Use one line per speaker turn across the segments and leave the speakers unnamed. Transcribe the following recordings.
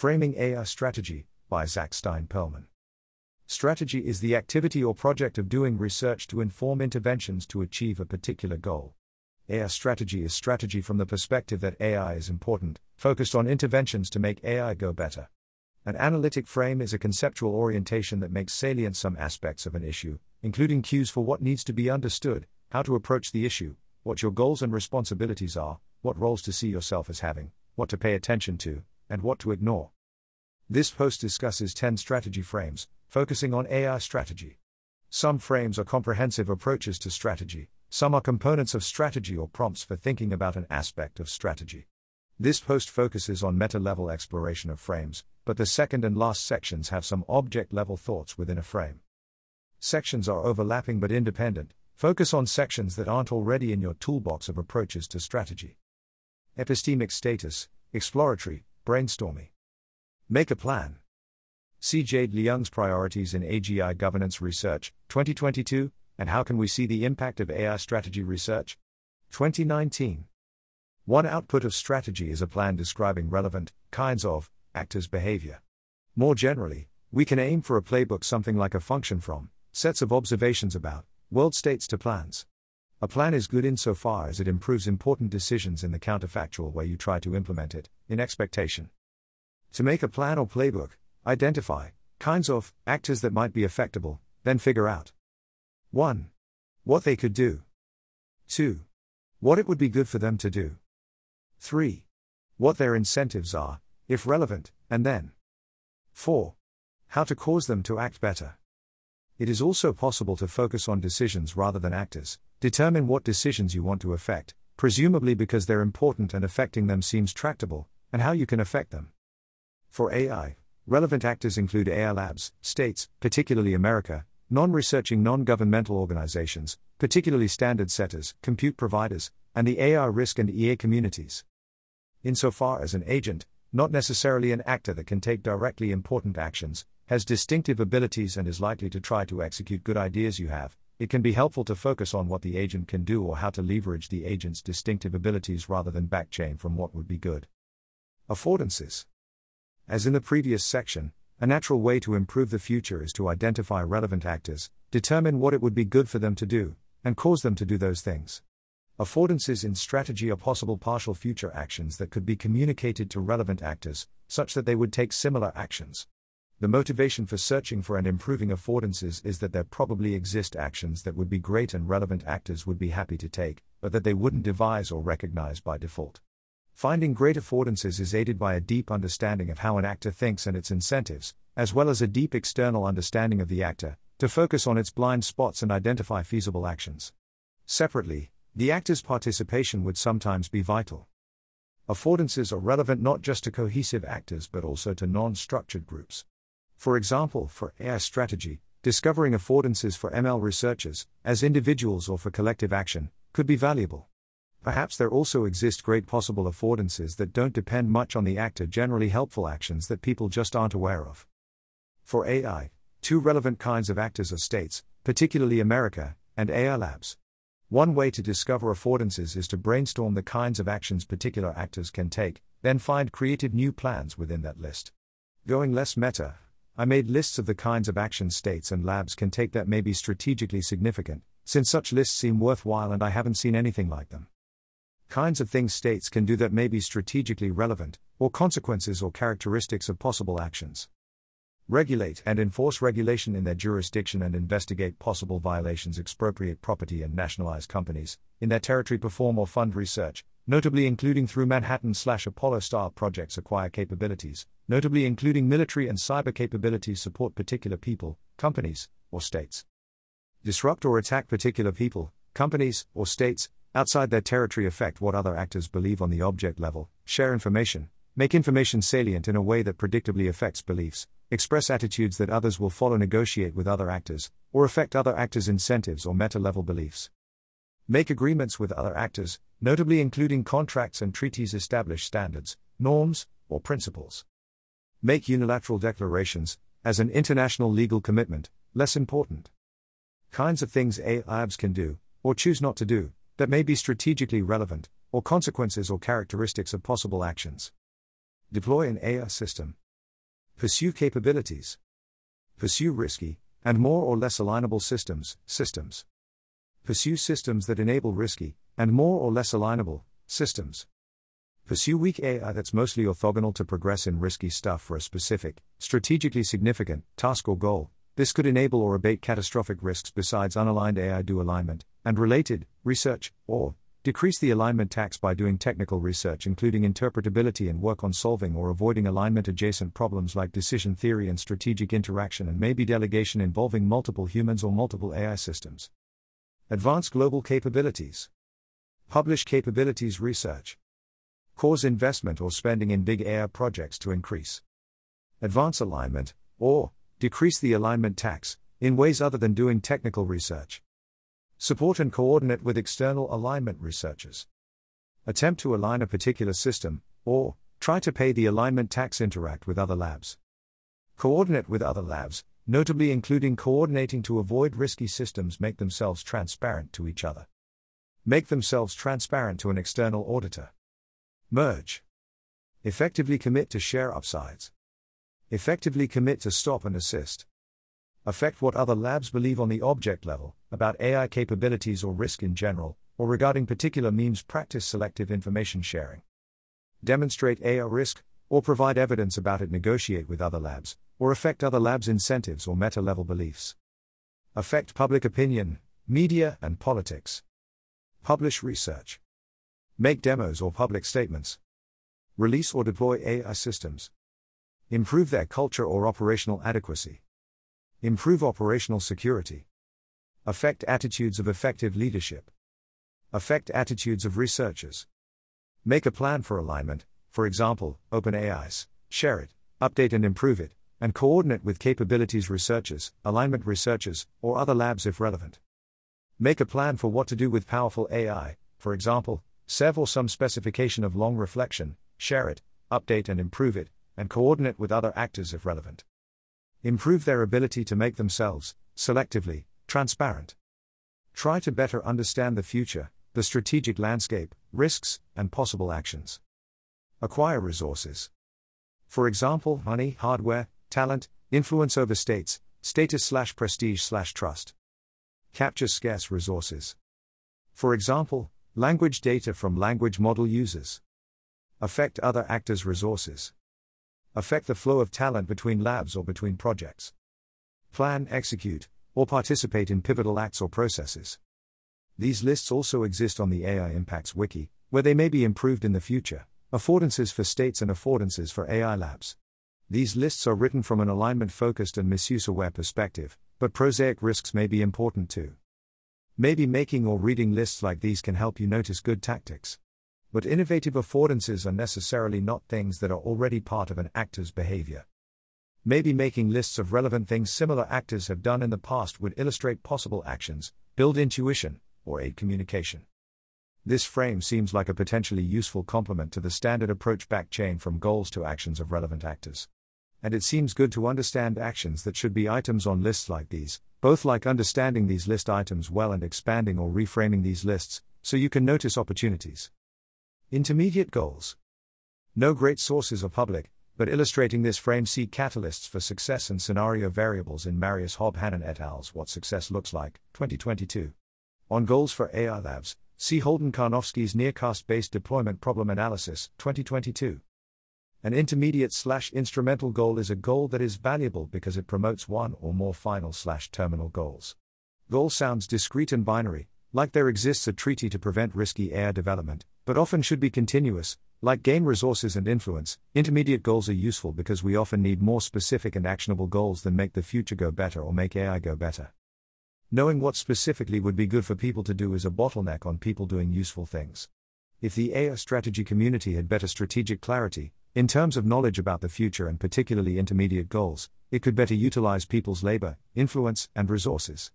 Framing AI Strategy by Zach Stein-Perlman. Strategy is the activity or project of doing research to inform interventions to achieve a particular goal. AI strategy is strategy from the perspective that AI is important, focused on interventions to make AI go better. An analytic frame is a conceptual orientation that makes salient some aspects of an issue, including cues for what needs to be understood, how to approach the issue, what your goals and responsibilities are, what roles to see yourself as having, what to pay attention to, and what to ignore. This post discusses 10 strategy frames, focusing on AI strategy. Some frames are comprehensive approaches to strategy, some are components of strategy or prompts for thinking about an aspect of strategy. This post focuses on meta level exploration of frames, but the second and last sections have some object level thoughts within a frame. Sections are overlapping but independent, focus on sections that aren't already in your toolbox of approaches to strategy. Epistemic status, exploratory, brainstormy. Make a plan. See Jade Leung's Priorities in AGI Governance Research, 2022, and How Can We See the Impact of AI Strategy Research? 2019. One output of strategy is a plan describing relevant kinds of actors' behavior. More generally, we can aim for a playbook something like a function from sets of observations about world states to plans. A plan is good insofar as it improves important decisions in the counterfactual way you try to implement it, in expectation. To make a plan or playbook, identify kinds of actors that might be affectable, then figure out 1. What they could do. 2. What it would be good for them to do. 3. What their incentives are, if relevant, and then 4. How to cause them to act better. It is also possible to focus on decisions rather than actors, determine what decisions you want to affect, presumably because they're important and affecting them seems tractable, and how you can affect them. For AI, relevant actors include AI labs, states, particularly America, non researching non governmental organizations, particularly standard setters, compute providers, and the AI risk and EA communities. Insofar as an agent, not necessarily an actor that can take directly important actions, has distinctive abilities and is likely to try to execute good ideas you have, it can be helpful to focus on what the agent can do or how to leverage the agent's distinctive abilities rather than backchain from what would be good. Affordances. As in the previous section, a natural way to improve the future is to identify relevant actors, determine what it would be good for them to do, and cause them to do those things. Affordances in strategy are possible partial future actions that could be communicated to relevant actors, such that they would take similar actions. The motivation for searching for and improving affordances is that there probably exist actions that would be great and relevant actors would be happy to take, but that they wouldn't devise or recognize by default. Finding great affordances is aided by a deep understanding of how an actor thinks and its incentives, as well as a deep external understanding of the actor, to focus on its blind spots and identify feasible actions. Separately, the actor's participation would sometimes be vital. Affordances are relevant not just to cohesive actors but also to non structured groups. For example, for AI strategy, discovering affordances for ML researchers, as individuals or for collective action, could be valuable. Perhaps there also exist great possible affordances that don't depend much on the actor, generally helpful actions that people just aren't aware of. For AI, two relevant kinds of actors are states, particularly America, and AI labs. One way to discover affordances is to brainstorm the kinds of actions particular actors can take, then find creative new plans within that list. Going less meta, I made lists of the kinds of action states and labs can take that may be strategically significant, since such lists seem worthwhile and I haven't seen anything like them kinds of things states can do that may be strategically relevant, or consequences or characteristics of possible actions. Regulate and enforce regulation in their jurisdiction and investigate possible violations, expropriate property and nationalize companies, in their territory perform or fund research, notably including through Manhattan slash Apollo style projects acquire capabilities, notably including military and cyber capabilities support particular people, companies, or states. Disrupt or attack particular people, companies, or states, outside their territory affect what other actors believe on the object level, share information, make information salient in a way that predictably affects beliefs, express attitudes that others will follow, negotiate with other actors, or affect other actors' incentives or meta level beliefs. Make agreements with other actors, notably including contracts and treaties, establish standards, norms, or principles. Make unilateral declarations, as an international legal commitment, less important. Kinds of things AI labs can do, or choose not to do, that may be strategically relevant, or consequences or characteristics of possible actions. Deploy an AI system, Pursue capabilities. Pursue risky, and more or less alignable systems, systems. Pursue systems that enable risky, and more or less alignable, systems. Pursue weak AI that's mostly orthogonal to progress in risky stuff for a specific, strategically significant, task or goal. This could enable or abate catastrophic risks besides unaligned AI do alignment, and related, research, or decrease the alignment tax by doing technical research, including interpretability and work on solving or avoiding alignment adjacent problems like decision theory and strategic interaction, and maybe delegation involving multiple humans or multiple AI systems. Advanced global capabilities. Publish capabilities research cause investment or spending in big AI projects to increase. Advance alignment, or decrease the alignment tax, in ways other than doing technical research. Support and coordinate with external alignment researchers. Attempt to align a particular system, or try to pay the alignment tax interact with other labs. Coordinate with other labs, notably including coordinating to avoid risky systems make themselves transparent to each other. Make themselves transparent to an external auditor. Merge. Effectively commit to share upsides. Effectively commit to stop and assist. Affect what other labs believe on the object level, about AI capabilities or risk in general, or regarding particular memes practice selective information sharing. Demonstrate AI risk, or provide evidence about it, negotiate with other labs, or affect other labs' incentives or meta level beliefs. Affect public opinion, media, and politics. Publish research. Make demos or public statements. Release or deploy AI systems. Improve their culture or operational adequacy. Improve operational security. Affect attitudes of effective leadership. Affect attitudes of researchers. Make a plan for alignment, for example, OpenAI's, share it, update and improve it, and coordinate with capabilities researchers, alignment researchers, or other labs if relevant. Make a plan for what to do with powerful AI, for example, CEV or some specification of long reflection, share it, update and improve it, and coordinate with other actors if relevant. Improve their ability to make themselves, selectively, transparent. Try to better understand the future, the strategic landscape, risks, and possible actions. Acquire resources. For example, money, hardware, talent, influence over states, status slash prestige slash trust. Capture scarce resources. For example, Language data from language model users. Affect other actors' resources. Affect the flow of talent between labs or between projects. Plan, execute, or participate in pivotal acts or processes. These lists also exist on the AI Impacts Wiki, where they may be improved in the future. Affordances for states and affordances for AI labs. These lists are written from an alignment focused and misuse aware perspective, but prosaic risks may be important too. Maybe making or reading lists like these can help you notice good tactics. But innovative affordances are necessarily not things that are already part of an actor's behavior. Maybe making lists of relevant things similar actors have done in the past would illustrate possible actions, build intuition, or aid communication. This frame seems like a potentially useful complement to the standard approach back chain from goals to actions of relevant actors. And it seems good to understand actions that should be items on lists like these, both like understanding these list items well and expanding or reframing these lists, so you can notice opportunities. Intermediate goals. No great sources are public, but illustrating this frame see catalysts for success and scenario variables in Marius Hobbhahn et al.'s What Success Looks Like, 2022. On goals for AI labs, see Holden Karnofsky's Nearcast based deployment problem analysis, 2022. An intermediate slash instrumental goal is a goal that is valuable because it promotes one or more final slash terminal goals. Goal sounds discrete and binary, like there exists a treaty to prevent risky AI development, but often should be continuous, like gain resources and influence. Intermediate goals are useful because we often need more specific and actionable goals than make the future go better or make AI go better. Knowing what specifically would be good for people to do is a bottleneck on people doing useful things. If the AI strategy community had better strategic clarity, in terms of knowledge about the future and particularly intermediate goals, it could better utilize people's labor, influence, and resources.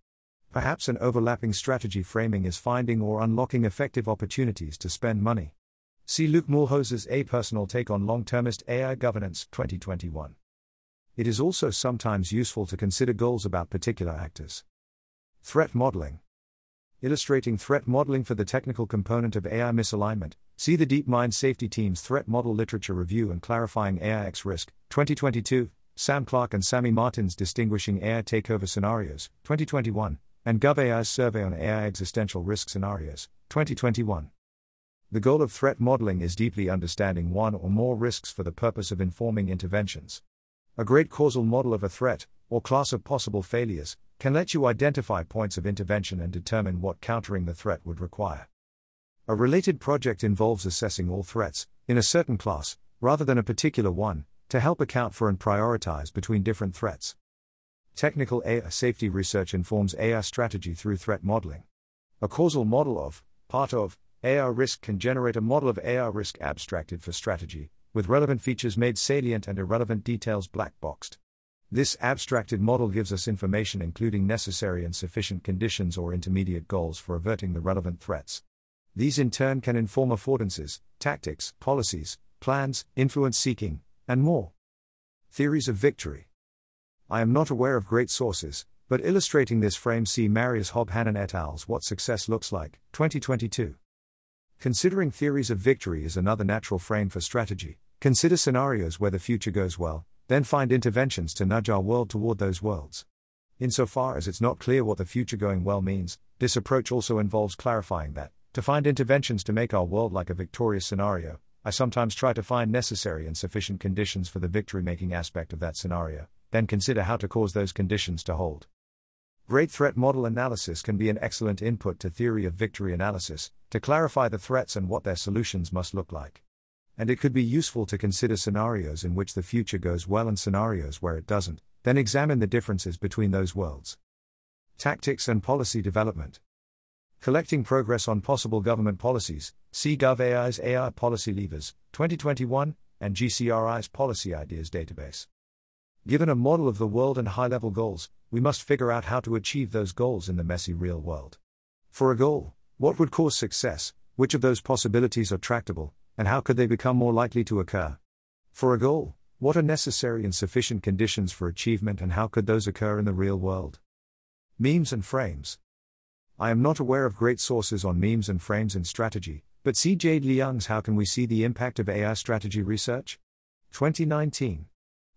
Perhaps an overlapping strategy framing is finding or unlocking effective opportunities to spend money. See Luke Muehlhauser's A Personal Take on Long Termist AI Governance 2021. It is also sometimes useful to consider goals about particular actors. Threat modeling. Illustrating threat modeling for the technical component of AI misalignment, see the DeepMind Safety Team's Threat Model Literature Review and Clarifying AI X-Risk, 2022, Sam Clarke and Sammy Martins Distinguishing AI Takeover Scenarios, 2021, and GovAI's Survey on AI Existential Risk Scenarios, 2021. The goal of threat modeling is deeply understanding one or more risks for the purpose of informing interventions. A great causal model of a threat, or class of possible failures, can let you identify points of intervention and determine what countering the threat would require. A related project involves assessing all threats, in a certain class, rather than a particular one, to help account for and prioritize between different threats. Technical AI safety research informs AI strategy through threat modeling. A causal model of, part of, AI risk can generate a model of AI risk abstracted for strategy, with relevant features made salient and irrelevant details black boxed. This abstracted model gives us information including necessary and sufficient conditions or intermediate goals for averting the relevant threats. These in turn can inform affordances, tactics, policies, plans, influence seeking, and more. Theories of victory. I am not aware of great sources, but illustrating this frame see Marius Hobbhahn et al.'s What Success Looks Like, 2022. Considering theories of victory is another natural frame for strategy, consider scenarios where the future goes well, then find interventions to nudge our world toward those worlds. Insofar as it's not clear what the future going well means, this approach also involves clarifying that, to find interventions to make our world like a victorious scenario, I sometimes try to find necessary and sufficient conditions for the victory making aspect of that scenario, then consider how to cause those conditions to hold. Great threat model analysis can be an excellent input to theory of victory analysis, to clarify the threats and what their solutions must look like. And it could be useful to consider scenarios in which the future goes well and scenarios where it doesn't, then examine the differences between those worlds. Tactics and policy development. Collecting progress on possible government policies, see GovAI's AI Policy Levers, 2021, and GCRI's Policy Ideas Database. Given a model of the world and high level goals, we must figure out how to achieve those goals in the messy real world. For a goal, what would cause success, which of those possibilities are tractable, and how could they become more likely to occur? For a goal, what are necessary and sufficient conditions for achievement, and how could those occur in the real world? Memes and frames. I am not aware of great sources on memes and frames in strategy, but see Jade Leung's How Can We See the Impact of AI Strategy Research? 2019.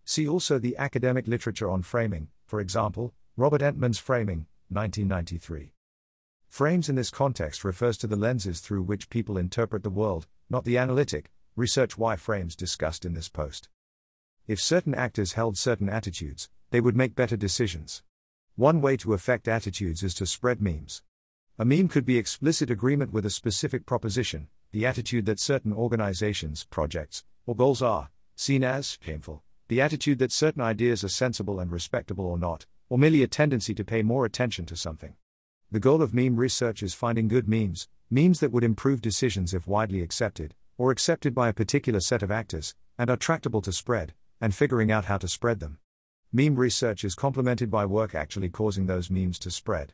See also the academic literature on framing, for example, Robert Entman's Framing, 1993. Frames in this context refers to the lenses through which people interpret the world, not the analytic, research why frames discussed in this post. If certain actors held certain attitudes, they would make better decisions. One way to affect attitudes is to spread memes. A meme could be explicit agreement with a specific proposition, the attitude that certain organizations, projects, or goals are seen as painful, the attitude that certain ideas are sensible and respectable or not, or merely a tendency to pay more attention to something. The goal of meme research is finding good memes, memes that would improve decisions if widely accepted, or accepted by a particular set of actors, and are tractable to spread, and figuring out how to spread them. Meme research is complemented by work actually causing those memes to spread.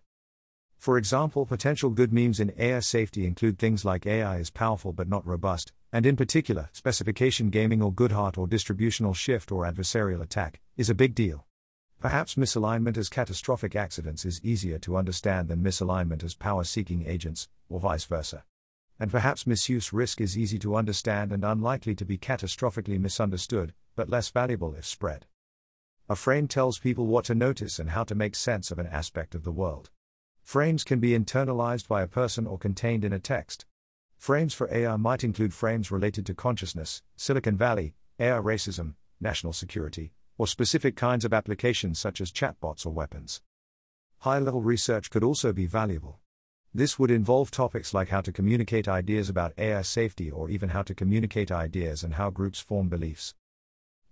For example, potential good memes in AI safety include things like AI is powerful but not robust, and in particular, specification gaming or Goodhart or distributional shift or adversarial attack is a big deal. Perhaps misalignment as catastrophic accidents is easier to understand than misalignment as power seeking agents, or vice versa. And perhaps misuse risk is easy to understand and unlikely to be catastrophically misunderstood, but less valuable if spread. A frame tells people what to notice and how to make sense of an aspect of the world. Frames can be internalized by a person or contained in a text. Frames for AI might include frames related to consciousness, Silicon Valley, AI racism, national security, or specific kinds of applications such as chatbots or weapons. High level research could also be valuable. This would involve topics like how to communicate ideas about AI safety or even how to communicate ideas and how groups form beliefs.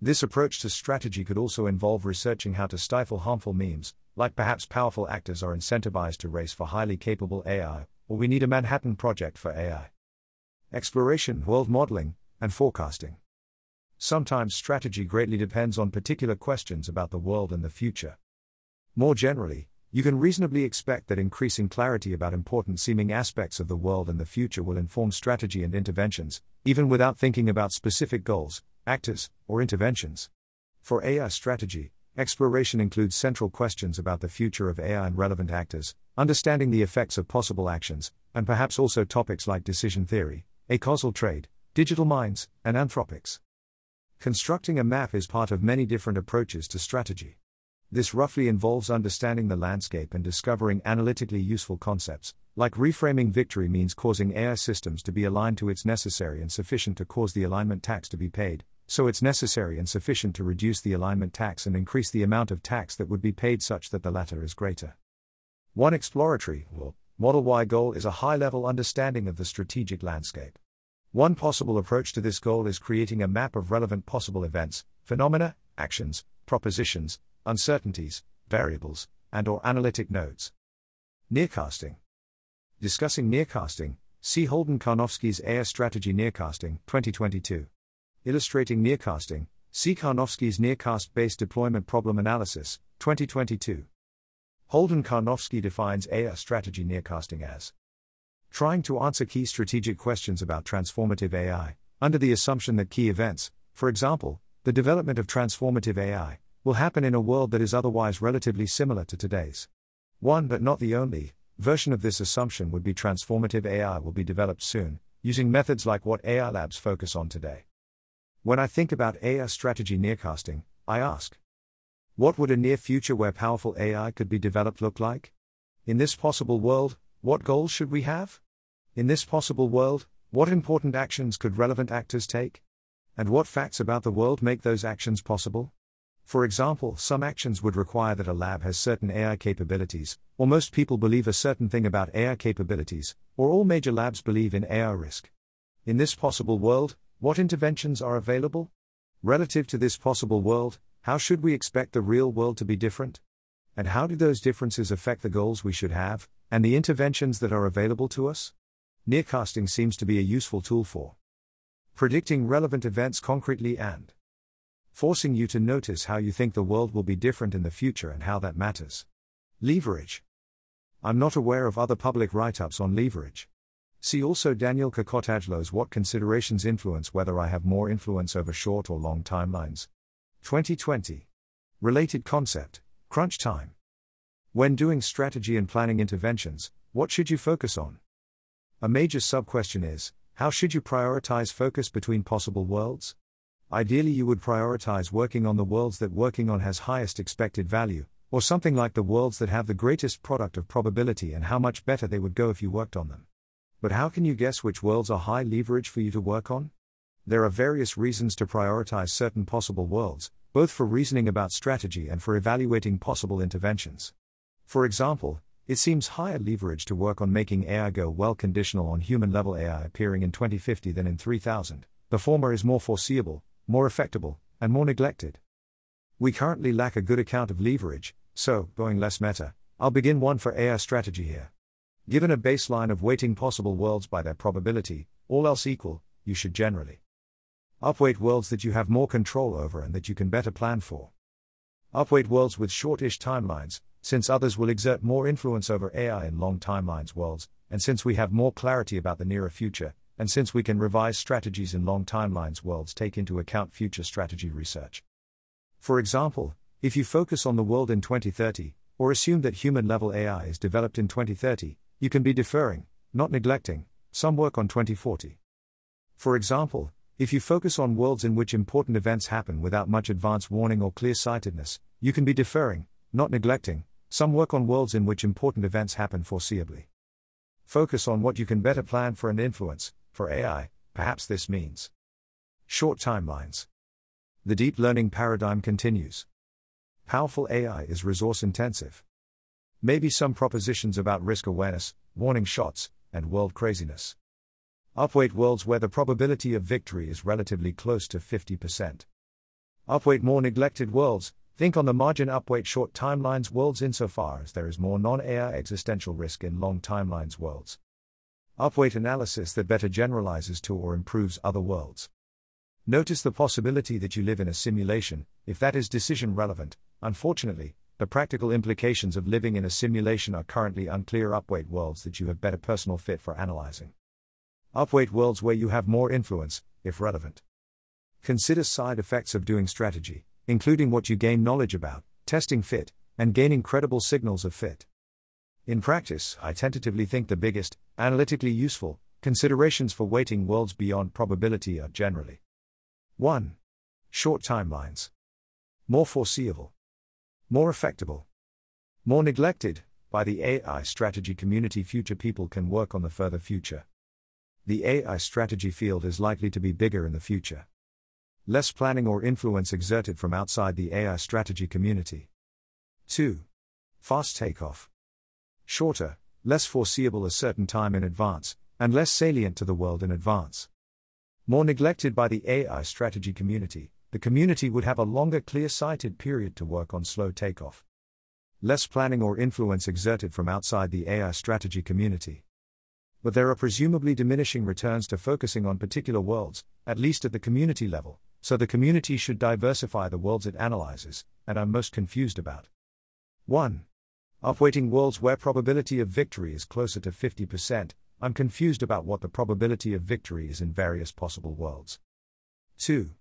This approach to strategy could also involve researching how to stifle harmful memes, like perhaps powerful actors are incentivized to race for highly capable AI, or we need a Manhattan Project for AI. Exploration, world modeling, and forecasting. Sometimes strategy greatly depends on particular questions about the world and the future. More generally, you can reasonably expect that increasing clarity about important seeming aspects of the world and the future will inform strategy and interventions, even without thinking about specific goals, actors, or interventions. For AI strategy, Exploration includes central questions about the future of AI and relevant actors, understanding the effects of possible actions, and perhaps also topics like decision theory, acausal trade, digital minds, and anthropics. Constructing a map is part of many different approaches to strategy. This roughly involves understanding the landscape and discovering analytically useful concepts, like reframing victory means causing AI systems to be aligned to its necessary and sufficient to cause the alignment tax to be paid, so it's necessary and sufficient to reduce the alignment tax and increase the amount of tax that would be paid such that the latter is greater. One exploratory, well, Model Y goal is a high level understanding of the strategic landscape. One possible approach to this goal is creating a map of relevant possible events, phenomena, actions, propositions, uncertainties, variables, and or analytic nodes. Nearcasting. Discussing nearcasting, see Holden Karnofsky's AI Strategy Nearcasting, 2022. Illustrating nearcasting, see Karnofsky's Nearcast-based deployment problem analysis, 2022. Holden Karnofsky defines AI strategy nearcasting as trying to answer key strategic questions about transformative AI, under the assumption that key events, for example, the development of transformative AI, will happen in a world that is otherwise relatively similar to today's. One but not the only version of this assumption would be transformative AI will be developed soon, using methods like what AI labs focus on today. When I think about AI strategy nearcasting, I ask What would a near future where powerful AI could be developed look like? In this possible world, what goals should we have? In this possible world, what important actions could relevant actors take? And what facts about the world make those actions possible? For example, some actions would require that a lab has certain AI capabilities, or most people believe a certain thing about AI capabilities, or all major labs believe in AI risk. In this possible world, what interventions are available? Relative to this possible world, how should we expect the real world to be different? And how do those differences affect the goals we should have, and the interventions that are available to us? Nearcasting seems to be a useful tool for predicting relevant events concretely and forcing you to notice how you think the world will be different in the future and how that matters. Leverage. I'm not aware of other public write ups on leverage. See also Daniel Kokotajlo's What Considerations Influence Whether I Have More Influence Over Short or Long Timelines. 2020. Related concept Crunch time. When doing strategy and planning interventions, what should you focus on? A major sub question is how should you prioritize focus between possible worlds? Ideally, you would prioritize working on the worlds that working on has highest expected value, or something like the worlds that have the greatest product of probability and how much better they would go if you worked on them. But how can you guess which worlds are high leverage for you to work on? There are various reasons to prioritize certain possible worlds, both for reasoning about strategy and for evaluating possible interventions. For example, it seems higher leverage to work on making AI go well conditional on human level AI appearing in 2050 than in 3000. The former is more foreseeable, more effectable, and more neglected. We currently lack a good account of leverage, so, going less meta, I'll begin one for AI strategy here. Given a baseline of weighting possible worlds by their probability, all else equal, you should generally upweight worlds that you have more control over and that you can better plan for. Upweight worlds with shortish timelines, since others will exert more influence over AI in long timelines worlds, and since we have more clarity about the nearer future, and since we can revise strategies in long timelines worlds take into account future strategy research. For example, if you focus on the world in 2030, or assume that human level AI is developed in 2030, you can be deferring, not neglecting, some work on 2040. For example, if you focus on worlds in which important events happen without much advance warning or clear sightedness, you can be deferring, not neglecting, some work on worlds in which important events happen foreseeably. Focus on what you can better plan for and influence, for AI, perhaps this means short timelines. The deep learning paradigm continues. Powerful AI is resource intensive. Maybe some propositions about risk awareness, warning shots, and world craziness. Upweight worlds where the probability of victory is relatively close to 50%. Upweight more neglected worlds, Think on the margin upweight short timelines worlds insofar as there is more non AI existential risk in long timelines worlds. Upweight analysis that better generalizes to or improves other worlds. Notice the possibility that you live in a simulation, if that is decision relevant. Unfortunately, the practical implications of living in a simulation are currently unclear. Upweight worlds that you have better personal fit for analyzing. Upweight worlds where you have more influence, if relevant. Consider side effects of doing strategy including what you gain knowledge about, testing fit, and gaining credible signals of fit. In practice, I tentatively think the biggest, analytically useful, considerations for weighting worlds beyond probability are generally 1. Short timelines. More foreseeable. More effectable. More neglected. By the AI strategy community, future people can work on the further future. The AI strategy field is likely to be bigger in the future. Less planning or influence exerted from outside the AI strategy community. 2. Fast takeoff. Shorter, less foreseeable a certain time in advance, and less salient to the world in advance. More neglected by the AI strategy community, the community would have a longer clear sighted period to work on slow takeoff. Less planning or influence exerted from outside the AI strategy community but there are presumably diminishing returns to focusing on particular worlds, at least at the community level, so the community should diversify the worlds it analyzes, and I'm most confused about. 1. Upweighting worlds where probability of victory is closer to 50%, I'm confused about what the probability of victory is in various possible worlds. 2.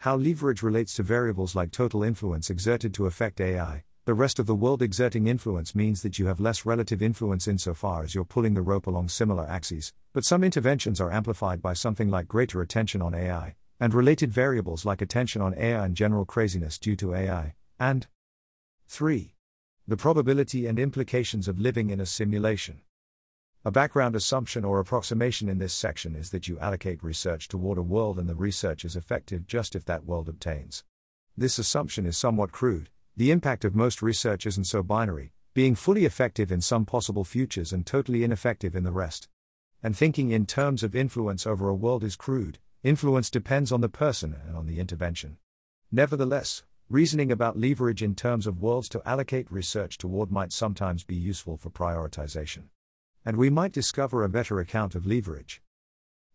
How leverage relates to variables like total influence exerted to affect AI, the rest of the world exerting influence means that you have less relative influence insofar as you're pulling the rope along similar axes, but some interventions are amplified by something like greater attention on AI, and related variables like attention on AI and general craziness due to AI, and 3. The probability and implications of living in a simulation. A background assumption or approximation in this section is that you allocate research toward a world and the research is effective just if that world obtains. This assumption is somewhat crude, the impact of most research isn't so binary, being fully effective in some possible futures and totally ineffective in the rest. And thinking in terms of influence over a world is crude, influence depends on the person and on the intervention. Nevertheless, reasoning about leverage in terms of worlds to allocate research toward might sometimes be useful for prioritization. And we might discover a better account of leverage.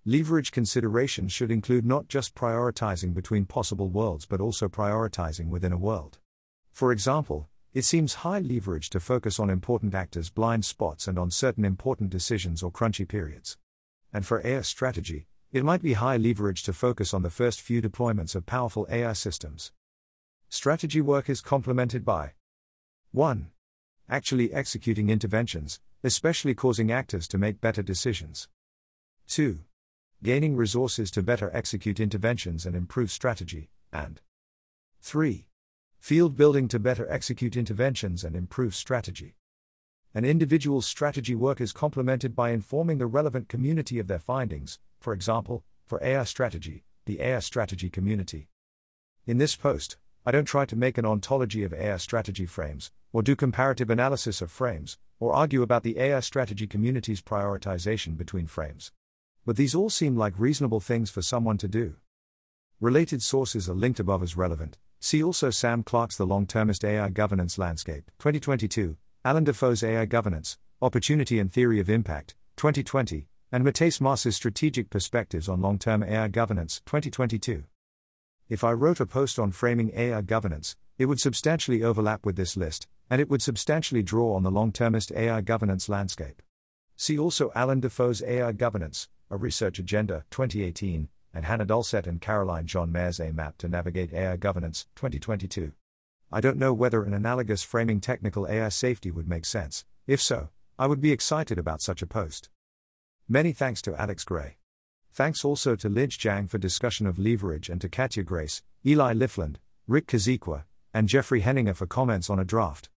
Leverage considerations should include not just prioritizing between possible worlds but also prioritizing within a world. For example, it seems high leverage to focus on important actors' blind spots and on certain important decisions or crunchy periods. And for AI strategy, it might be high leverage to focus on the first few deployments of powerful AI systems. Strategy work is complemented by 1. Actually executing interventions, especially causing actors to make better decisions. 2. Gaining resources to better execute interventions and improve strategy, and 3 Field building to better execute interventions and improve strategy. An individual's strategy work is complemented by informing the relevant community of their findings, for example, for AI strategy, the AI strategy community. In this post, I don't try to make an ontology of AI strategy frames, or do comparative analysis of frames, or argue about the AI strategy community's prioritization between frames. But these all seem like reasonable things for someone to do. Related sources are linked above as relevant. See also Sam Clarke's The Long Termist AI Governance Landscape, 2022, Allan Dafoe's AI Governance, Opportunity and Theory of Impact, 2020, and Matthijs Maas's Strategic Perspectives on Long Term AI Governance, 2022. If I wrote a post on framing AI governance, it would substantially overlap with this list, and it would substantially draw on the long termist AI governance landscape. See also Allan Dafoe's AI Governance, A Research Agenda, 2018, and Hannah Dulcet and Caroline Jeanmaire's A Map to Navigate AI Governance, 2022. I don't know whether an analogous framing technical AI safety would make sense. If so, I would be excited about such a post. Many thanks to Alex Gray. Thanks also to Linch Zhang for discussion of leverage and to Katja Grace, Eli Lifland, Rick Korzekwa, and Jeffrey Heninger for comments on a draft.